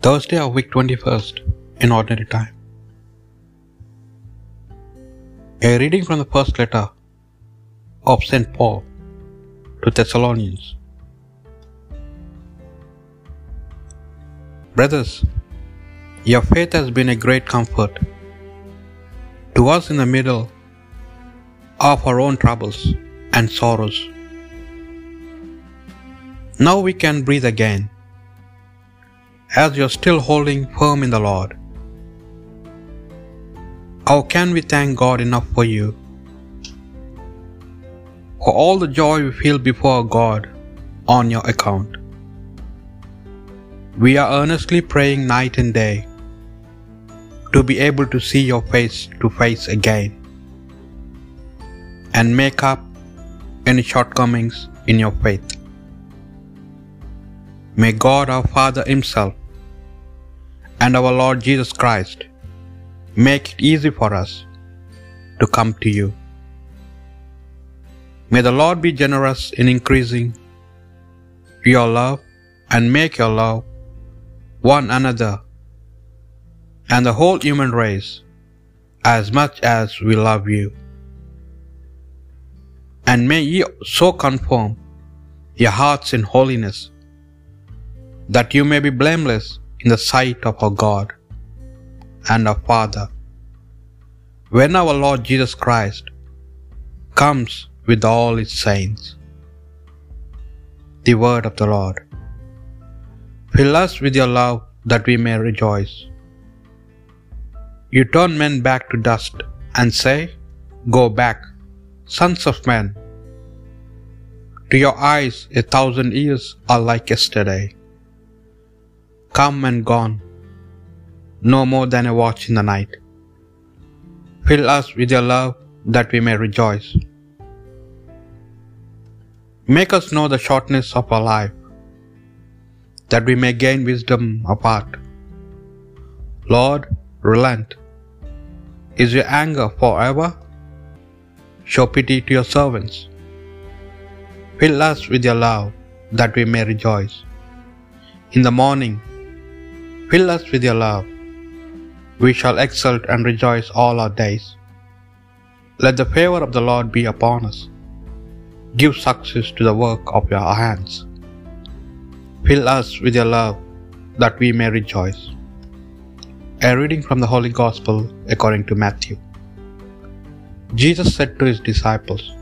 Thursday of week 21st in ordinary time. A reading from the first letter of St. Paul to Thessalonians. Brothers, your faith has been a great comfort to us in the middle of our own troubles and sorrows. Now we can breathe again as you're still holding firm in the Lord. How can we thank God enough for you? For all the joy we feel before God on your account. We are earnestly praying night and day to be able to see your face to face again and make up any shortcomings in your faith. May God our Father Himself and our Lord Jesus Christ make it easy for us to come to you. May the Lord be generous in increasing your love and make your love one another and the whole human race as much as we love you. And may ye so conform your hearts in holiness that you may be blameless in the sight of our God and our Father when our Lord Jesus Christ comes with all his saints. The word of the Lord. Fill us with your love that we may rejoice. You turn men back to dust and say, Go back, sons of men. To your eyes, a thousand years are like yesterday come and gone, no more than a watch in the night. Fill us with your love that we may rejoice. Make us know the shortness of our life, that we may gain wisdom apart. Lord, relent. Is your anger forever? Show pity to your servants. Fill us with your love that we may rejoice. In the morning, Fill us with your love. We shall exult and rejoice all our days. Let the favor of the Lord be upon us. Give success to the work of your hands. Fill us with your love that we may rejoice. A reading from the Holy Gospel according to Matthew. Jesus said to his disciples,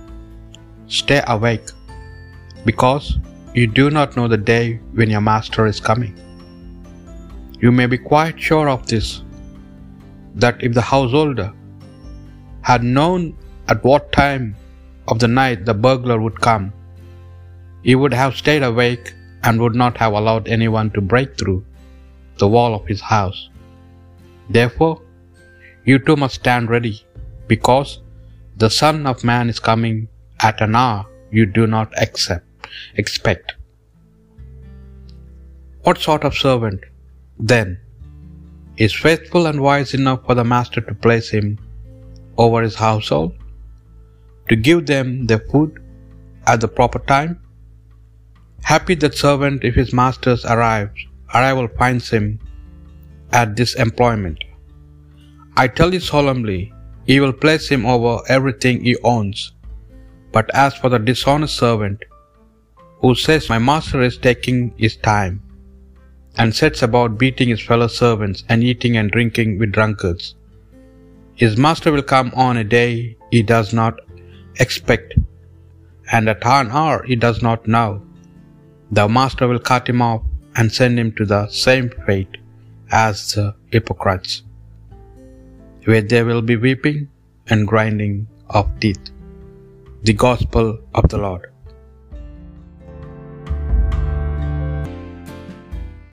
Stay awake, because you do not know the day when your master is coming. You may be quite sure of this that if the householder had known at what time of the night the burglar would come, he would have stayed awake and would not have allowed anyone to break through the wall of his house. Therefore, you too must stand ready, because the Son of Man is coming at an hour you do not accept, expect. What sort of servant then is faithful and wise enough for the master to place him over his household, to give them their food at the proper time? Happy that servant if his master's arrives, arrival finds him at this employment. I tell you solemnly, he will place him over everything he owns. But as for the dishonest servant, who says, My master is taking his time, and sets about beating his fellow servants and eating and drinking with drunkards. His master will come on a day he does not expect, and at an hour he does not know. The master will cut him off and send him to the same fate as the hypocrites, where there will be weeping and grinding of teeth. The Gospel of the Lord.